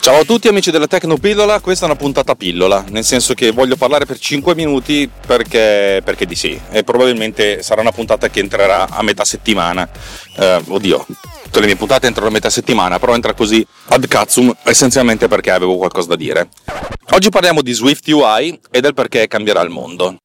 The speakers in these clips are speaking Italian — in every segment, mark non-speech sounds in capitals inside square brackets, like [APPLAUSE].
Ciao a tutti amici della Tecnopillola, questa è una puntata pillola, nel senso che voglio parlare per 5 minuti perché, perché di sì, e probabilmente sarà una puntata che entrerà a metà settimana. Eh, oddio, tutte le mie puntate entrano a metà settimana, però entra così ad cazzum essenzialmente perché avevo qualcosa da dire. Oggi parliamo di Swift UI e del perché cambierà il mondo.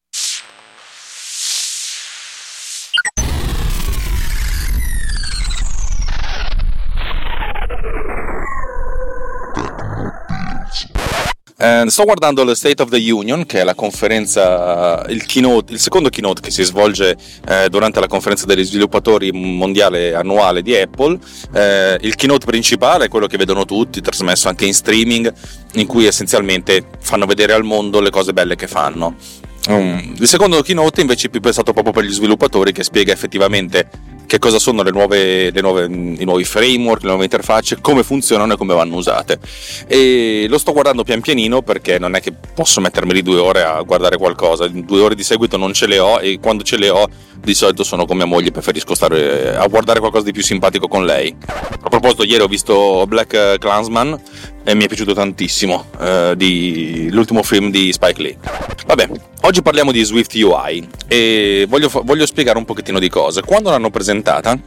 Eh, sto guardando lo State of the Union, che è la conferenza, il, keynote, il secondo keynote che si svolge eh, durante la conferenza degli sviluppatori mondiale annuale di Apple. Eh, il keynote principale è quello che vedono tutti, trasmesso anche in streaming, in cui essenzialmente fanno vedere al mondo le cose belle che fanno. Um, il secondo keynote invece è più pensato proprio per gli sviluppatori che spiega effettivamente che cosa sono le nuove, le nuove, i nuovi framework, le nuove interfacce, come funzionano e come vanno usate. E lo sto guardando pian pianino perché non è che posso mettermi lì due ore a guardare qualcosa, due ore di seguito non ce le ho e quando ce le ho di solito sono con mia moglie, preferisco stare a guardare qualcosa di più simpatico con lei. A proposito, ieri ho visto Black Clansman e mi è piaciuto tantissimo eh, di, l'ultimo film di Spike Lee. Vabbè, oggi parliamo di Swift UI e voglio, voglio spiegare un pochettino di cose. Quando l'hanno presentata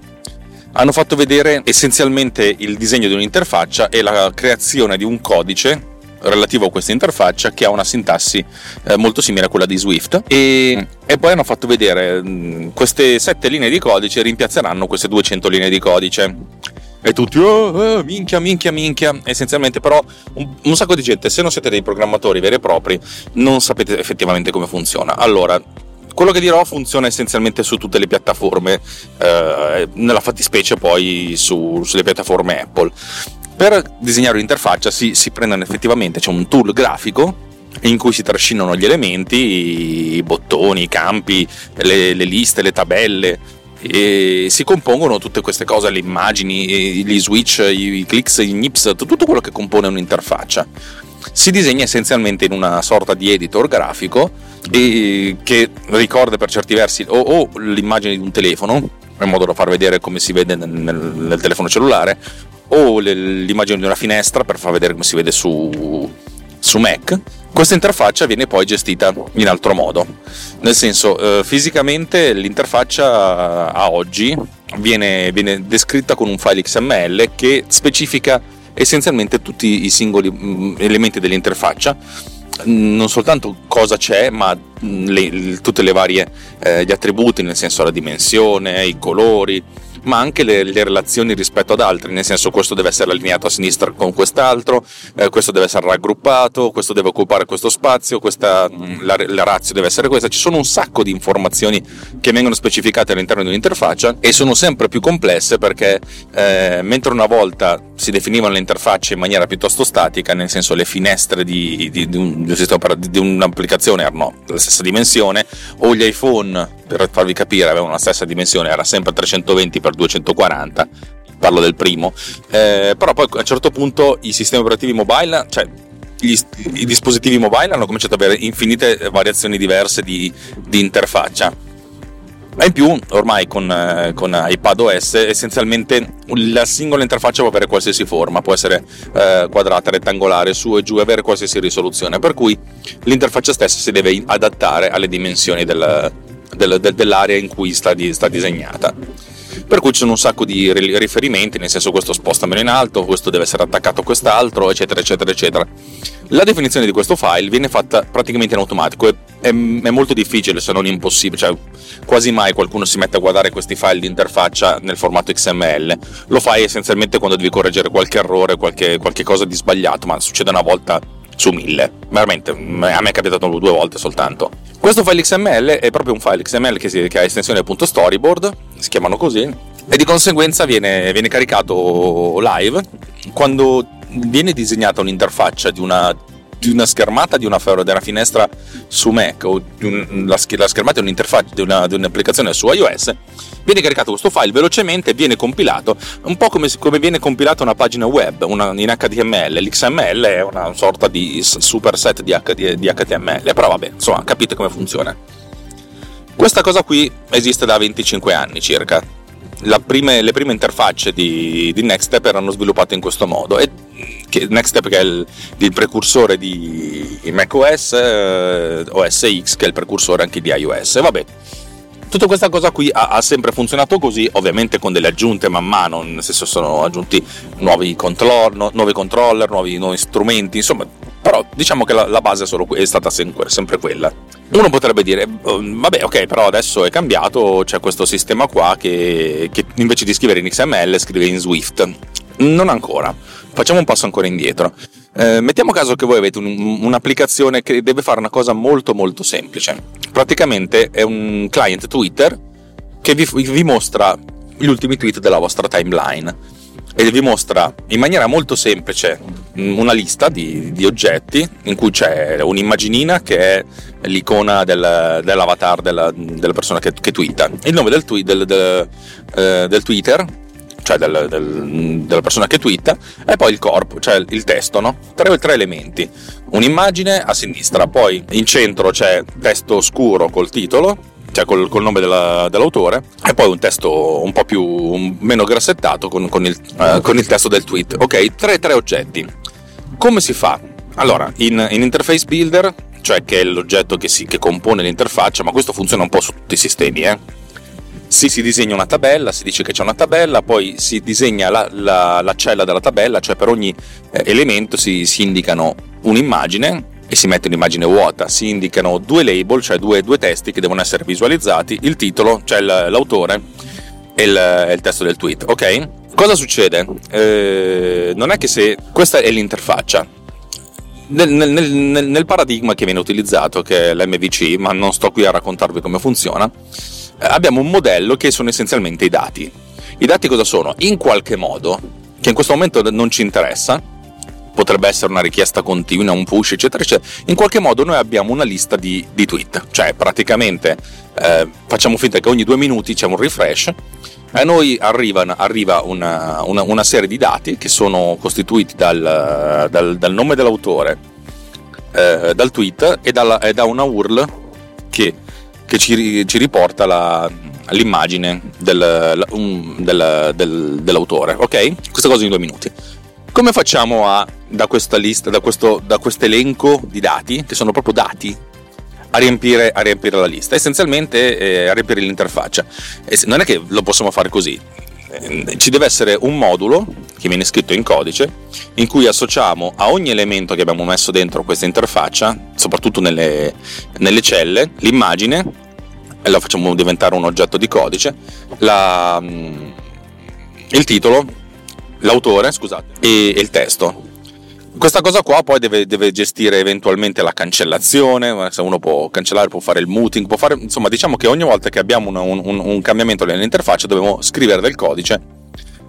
hanno fatto vedere essenzialmente il disegno di un'interfaccia e la creazione di un codice relativo a questa interfaccia che ha una sintassi eh, molto simile a quella di Swift. E, e poi hanno fatto vedere mm, queste sette linee di codice rimpiazzeranno queste 200 linee di codice. E tutti oh, oh, minchia minchia minchia essenzialmente però un, un, sacco di gente se non siete dei programmatori veri e propri non sapete effettivamente come funziona. Allora quello che dirò funziona essenzialmente su tutte le piattaforme eh, nella fattispecie poi su, sulle piattaforme Apple per disegnare un'interfaccia si, si prendono effettivamente, c'è un tool grafico in cui si trascinano gli elementi, i bottoni, i campi, le, le liste, le tabelle, e si compongono tutte queste cose, le immagini, gli switch, i clicks, i nips, tutto quello che compone un'interfaccia. Si disegna essenzialmente in una sorta di editor grafico che ricorda per certi versi o, o l'immagine di un telefono, in modo da far vedere come si vede nel, nel, nel telefono cellulare, o l'immagine di una finestra per far vedere come si vede su, su Mac. Questa interfaccia viene poi gestita in altro modo, nel senso eh, fisicamente l'interfaccia a oggi viene, viene descritta con un file XML che specifica essenzialmente tutti i singoli mm, elementi dell'interfaccia. Non soltanto cosa c'è, ma mm, le, tutte le varie eh, gli attributi, nel senso la dimensione, i colori, ma anche le, le, relazioni rispetto ad altri, nel senso questo deve essere allineato a sinistra con quest'altro, eh, questo deve essere raggruppato, questo deve occupare questo spazio, questa, mm, la, la razio deve essere questa, ci sono un sacco di informazioni che vengono specificate all'interno di un'interfaccia e sono sempre più complesse perché eh, mentre una volta si definivano le interfacce in maniera piuttosto statica, nel senso le finestre di, di, di, un, di un'applicazione erano della stessa dimensione o gli iPhone per farvi capire avevano la stessa dimensione, era sempre 320x240, parlo del primo, eh, però poi a un certo punto i sistemi operativi mobile, cioè gli, i dispositivi mobile hanno cominciato ad avere infinite variazioni diverse di, di interfaccia. E in più, ormai con, eh, con iPadOS, essenzialmente la singola interfaccia può avere qualsiasi forma, può essere eh, quadrata, rettangolare, su e giù, avere qualsiasi risoluzione, per cui l'interfaccia stessa si deve adattare alle dimensioni del, del, del, dell'area in cui sta, di, sta disegnata. Per cui ci sono un sacco di riferimenti, nel senso questo spostamelo in alto, questo deve essere attaccato a quest'altro, eccetera, eccetera, eccetera. La definizione di questo file viene fatta praticamente in automatico, è, è, è molto difficile se non impossibile, cioè quasi mai qualcuno si mette a guardare questi file di interfaccia nel formato XML, lo fai essenzialmente quando devi correggere qualche errore, qualche, qualche cosa di sbagliato, ma succede una volta su mille. Veramente, a me è capitato due volte soltanto. Questo file XML è proprio un file XML che, si, che ha estensione .storyboard, si chiamano così, e di conseguenza viene, viene caricato live quando viene disegnata un'interfaccia di una di una schermata di una, di una, finestra su Mac o un, la, la, schermata di un'interfaccia di, una, di, un'applicazione su iOS, viene caricato questo file velocemente, viene compilato, un po' come, come viene compilata una pagina web una, in HTML. L'XML è una sorta di superset di, H, di HTML, però vabbè, insomma, capite come funziona. Questa cosa qui esiste da 25 anni circa. Prime, le prime interfacce di, di Nextstep erano sviluppate in questo modo e che, Next Step che è il, il precursore di macOS, eh, OS X che è il precursore anche di iOS. Vabbè, Tutta questa cosa qui ha, ha, sempre funzionato così, ovviamente con delle aggiunte man mano, nel senso sono aggiunti nuovi, control, no, nuovi controller, nuovi, nuovi, strumenti, insomma, però diciamo che la, la base è, solo, è stata sempre, quella. Uno potrebbe dire, oh, vabbè ok, però adesso è cambiato, c'è questo sistema qua che, che invece di scrivere in XML scrive in Swift. Non ancora, facciamo un passo ancora indietro. Eh, mettiamo caso che voi avete un, un'applicazione che deve fare una cosa molto molto semplice. Praticamente è un client Twitter che vi, vi mostra gli ultimi tweet della vostra timeline e vi mostra in maniera molto semplice una lista di, di oggetti in cui c'è un'immaginina che è l'icona del, dell'avatar della, della persona che, che twitta, il nome del, tweet, del, del, eh, del Twitter cioè del, del, della persona che twitta, e poi il corpo, cioè il testo, no? Tre, tre elementi. Un'immagine a sinistra, poi in centro c'è testo scuro col titolo, cioè col, col nome della, dell'autore, e poi un testo un po' più un, meno grassettato con, con, il, uh, con, il, testo del tweet. Ok, tre, tre oggetti. Come si fa? Allora, in, in Interface Builder, cioè che è l'oggetto che, si, che compone l'interfaccia, ma questo funziona un po' su tutti i sistemi, eh? Si, si disegna una tabella, si dice che c'è una tabella, poi si disegna la, la, la cella della tabella, cioè per ogni eh, elemento si, si, indicano un'immagine e si mette un'immagine vuota, si indicano due label, cioè due, due testi che devono essere visualizzati, il titolo, cioè l'autore e il, il testo del tweet, ok? Cosa succede? Eh, non è che se questa è l'interfaccia, nel, nel, nel, nel, paradigma che viene utilizzato, che è l'MVC, ma non sto qui a raccontarvi come funziona, abbiamo un modello che sono essenzialmente i dati. I dati cosa sono? In qualche modo, che in questo momento non ci interessa, potrebbe essere una richiesta continua, un push, eccetera, eccetera. In qualche modo noi abbiamo una lista di, di tweet, cioè praticamente eh, facciamo finta che ogni due minuti c'è un refresh a noi arriva, arriva una, una, una, serie di dati che sono costituiti dal, dal, dal nome dell'autore, eh, dal tweet e, dalla, e da una URL che che ci, ci riporta la, l'immagine del, um, del, del, dell'autore, ok? Questa cosa in due minuti. Come facciamo a, da questa lista, da questo elenco di dati, che sono proprio dati, a riempire, a riempire la lista? Essenzialmente eh, a riempire l'interfaccia. Non è che lo possiamo fare così, ci deve essere un modulo che viene scritto in codice in cui associamo a ogni elemento che abbiamo messo dentro questa interfaccia, soprattutto nelle, nelle celle, l'immagine e la facciamo diventare un oggetto di codice, la, mm, il titolo, l'autore, scusate, e, e il testo. Questa cosa qua poi deve, deve, gestire eventualmente la cancellazione, se uno può cancellare, può fare il muting, può fare, insomma diciamo che ogni volta che abbiamo un, un, un cambiamento nell'interfaccia dobbiamo scrivere del codice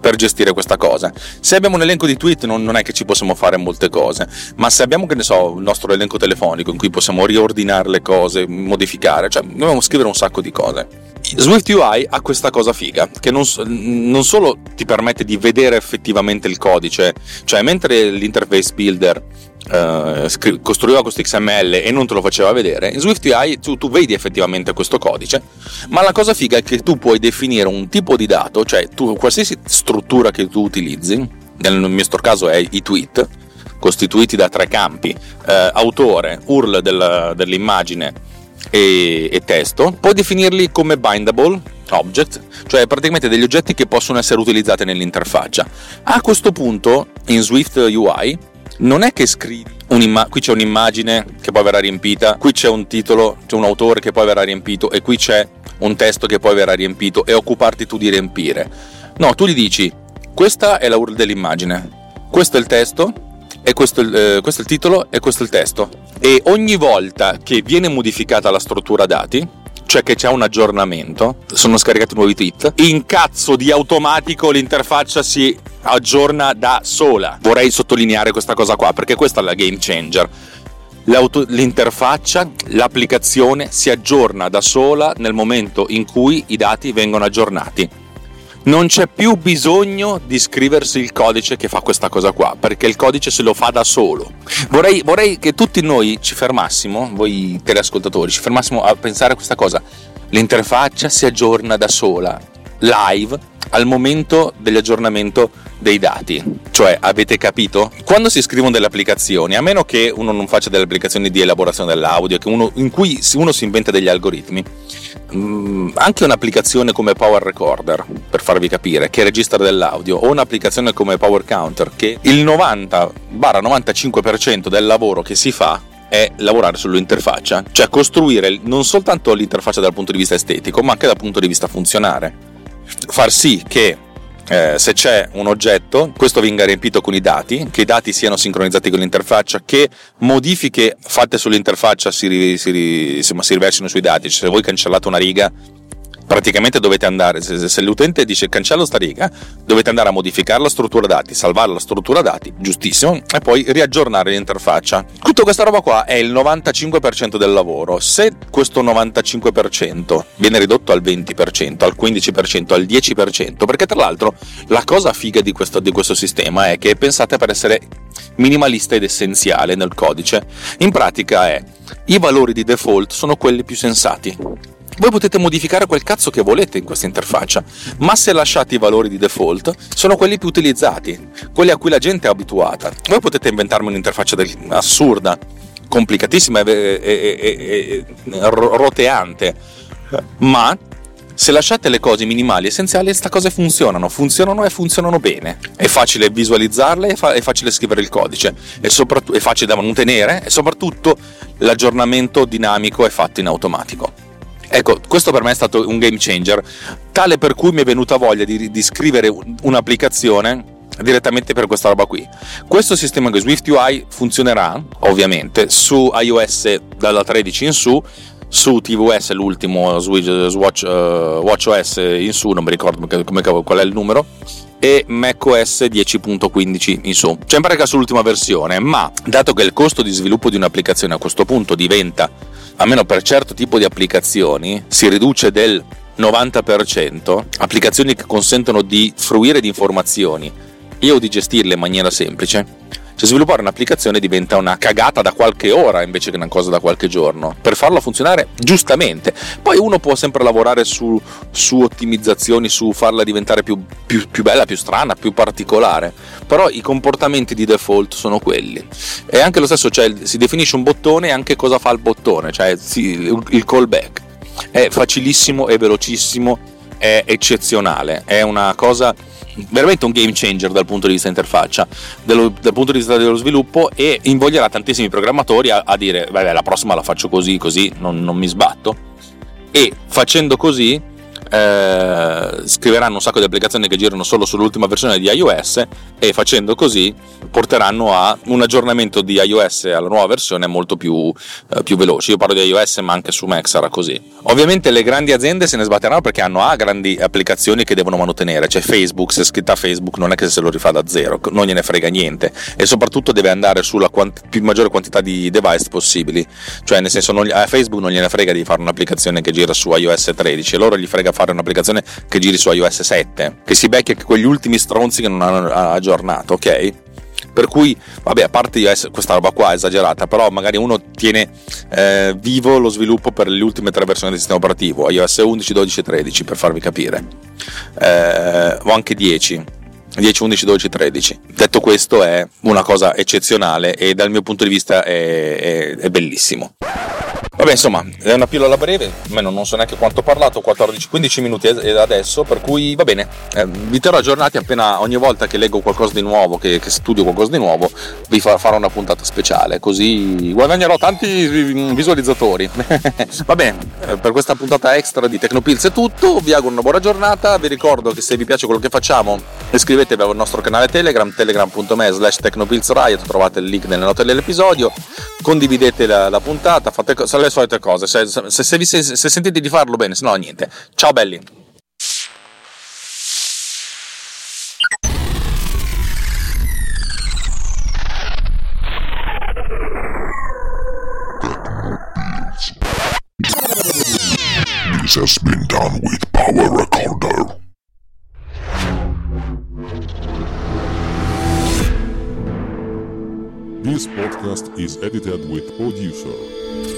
per gestire questa cosa. Se abbiamo un elenco di tweet non, non, è che ci possiamo fare molte cose, ma se abbiamo, che ne so, il nostro elenco telefonico in cui possiamo riordinare le cose, modificare, cioè dobbiamo scrivere un sacco di cose. Swift UI ha questa cosa figa, che non, non, solo ti permette di vedere effettivamente il codice, cioè mentre l'interface builder eh, scri- costruiva questo XML e non te lo faceva vedere, in Swift UI tu, tu, vedi effettivamente questo codice, ma la cosa figa è che tu puoi definire un tipo di dato, cioè tu, qualsiasi struttura che tu utilizzi, nel nostro caso è i tweet, costituiti da tre campi, eh, autore, URL del, dell'immagine e, e testo, puoi definirli come bindable object, cioè praticamente degli oggetti che possono essere utilizzati nell'interfaccia. A questo punto in Swift UI non è che scrivi qui c'è un'immagine che poi verrà riempita, qui c'è un titolo, c'è un autore che poi verrà riempito e qui c'è un testo che poi verrà riempito e occuparti tu di riempire. No, tu gli dici questa è la URL dell'immagine, questo è il testo, e questo, eh, questo è il titolo e questo è il testo. E ogni volta che viene modificata la struttura dati, cioè che c'è un aggiornamento, sono scaricati nuovi tweet, in cazzo di automatico l'interfaccia si aggiorna da sola. Vorrei sottolineare questa cosa qua perché questa è la game changer. L'auto, l'interfaccia, l'applicazione si aggiorna da sola nel momento in cui i dati vengono aggiornati non c'è più bisogno di scriversi il codice che fa questa cosa qua, perché il codice se lo fa da solo. Vorrei, vorrei che tutti noi ci fermassimo, voi teleascoltatori, ci fermassimo a pensare a questa cosa. L'interfaccia si aggiorna da sola, live, al momento dell'aggiornamento dei dati. Cioè, avete capito? Quando si scrivono delle applicazioni, a meno che uno non faccia delle applicazioni di elaborazione dell'audio, uno, in cui uno si inventa degli algoritmi, mm, anche un'applicazione come Power Recorder, per farvi capire, che registra dell'audio, o un'applicazione come Power Counter, che il 90-95% del lavoro che si fa è lavorare sull'interfaccia, cioè costruire non soltanto l'interfaccia dal punto di vista estetico, ma anche dal punto di vista funzionale. Far sì che eh, se c'è un oggetto, questo venga riempito con i dati, che i dati siano sincronizzati con l'interfaccia, che modifiche fatte sull'interfaccia si, si, insomma, si riversino sui dati. Cioè, se voi cancellate una riga, praticamente dovete andare, se, se, l'utente dice cancello sta riga, dovete andare a modificare la struttura dati, salvare la struttura dati, giustissimo, e poi riaggiornare l'interfaccia. Tutta questa roba qua è il 95% del lavoro. Se questo 95% viene ridotto al 20%, al 15%, al 10%, perché tra l'altro la cosa figa di questo, di questo sistema è che è pensata per essere minimalista ed essenziale nel codice. In pratica è i valori di default sono quelli più sensati voi potete modificare quel cazzo che volete in questa interfaccia, ma se lasciate i valori di default, sono quelli più utilizzati, quelli a cui la gente è abituata. Voi potete inventarmi un'interfaccia assurda, complicatissima e, e, e, e roteante, ma se lasciate le cose minimali e essenziali, queste cose funzionano, funzionano e funzionano bene. È facile visualizzarle, è, fa- è facile scrivere il codice, è, soprat- è facile da mantenere e soprattutto l'aggiornamento dinamico è fatto in automatico. Ecco, questo per me è stato un game changer, tale per cui mi è venuta voglia di, di scrivere un'applicazione direttamente per questa roba qui. Questo sistema Swift UI, funzionerà ovviamente su iOS dalla 13 in su, su tvOS l'ultimo Switch, uh, WatchOS in su, non mi ricordo come, qual è il numero, e macOS 10.15 in su. Cioè in pratica sull'ultima versione, ma dato che il costo di sviluppo di un'applicazione a questo punto diventa almeno per certo tipo di applicazioni, si riduce del 90%, applicazioni che consentono di fruire di informazioni e o di gestirle in maniera semplice, cioè sviluppare un'applicazione diventa una cagata da qualche ora invece che una cosa da qualche giorno, per farla funzionare giustamente. Poi uno può sempre lavorare su, su ottimizzazioni, su farla diventare più, più, più, bella, più strana, più particolare, però i comportamenti di default sono quelli. E anche lo stesso, cioè si definisce un bottone e anche cosa fa il bottone, cioè il callback. È facilissimo, è velocissimo, è eccezionale, è una cosa veramente un game changer dal punto di vista interfaccia, dello, dal punto di vista dello sviluppo e invoglierà tantissimi programmatori a, a dire, vabbè, la prossima la faccio così, così non, non mi sbatto. E facendo così eh, scriveranno un sacco di applicazioni che girano solo sull'ultima versione di iOS e facendo così porteranno a un aggiornamento di iOS alla nuova versione molto più, eh, più veloce. Io parlo di iOS ma anche su Mac sarà così. Ovviamente le grandi aziende se ne sbatteranno perché hanno A grandi applicazioni che devono mantenere, cioè Facebook, se è scritta Facebook non è che se lo rifà da zero, non gliene frega niente e soprattutto deve andare sulla quant- più maggiore quantità di device possibili, cioè nel senso non, a Facebook non gliene frega di fare un'applicazione che gira su iOS 13, a loro gli frega fare un'applicazione che giri su iOS 7, che si becchi quegli ultimi stronzi che non hanno aggiornato, ok? Per cui, vabbè, a parte questa roba qua esagerata, però magari uno tiene eh, vivo lo sviluppo per le ultime tre versioni del sistema operativo, iOS 11, 12 e 13, per farvi capire, eh, o anche 10. 10, 11, 12, 13. Detto questo è una cosa eccezionale e dal mio punto di vista è, è, è bellissimo. Vabbè, insomma, è una pillola breve, almeno non so neanche quanto ho parlato, 14-15 minuti adesso, per cui va bene. Eh, vi terrò aggiornati appena ogni volta che leggo qualcosa di nuovo, che, che studio qualcosa di nuovo, vi farò una puntata speciale, così guadagnerò tanti visualizzatori. [LAUGHS] va bene, eh, per questa puntata extra di Tecnopills è tutto, vi auguro una buona giornata, vi ricordo che se vi piace quello che facciamo iscrivetevi al nostro canale Telegram, telegram.me slash trovate il link nelle note dell'episodio, condividete la, la puntata, fate le solite cose. Se, se, se, se, se sentite di farlo bene, se no niente. Ciao belli. This has been done with Power Recorder. This podcast is edited with Producer.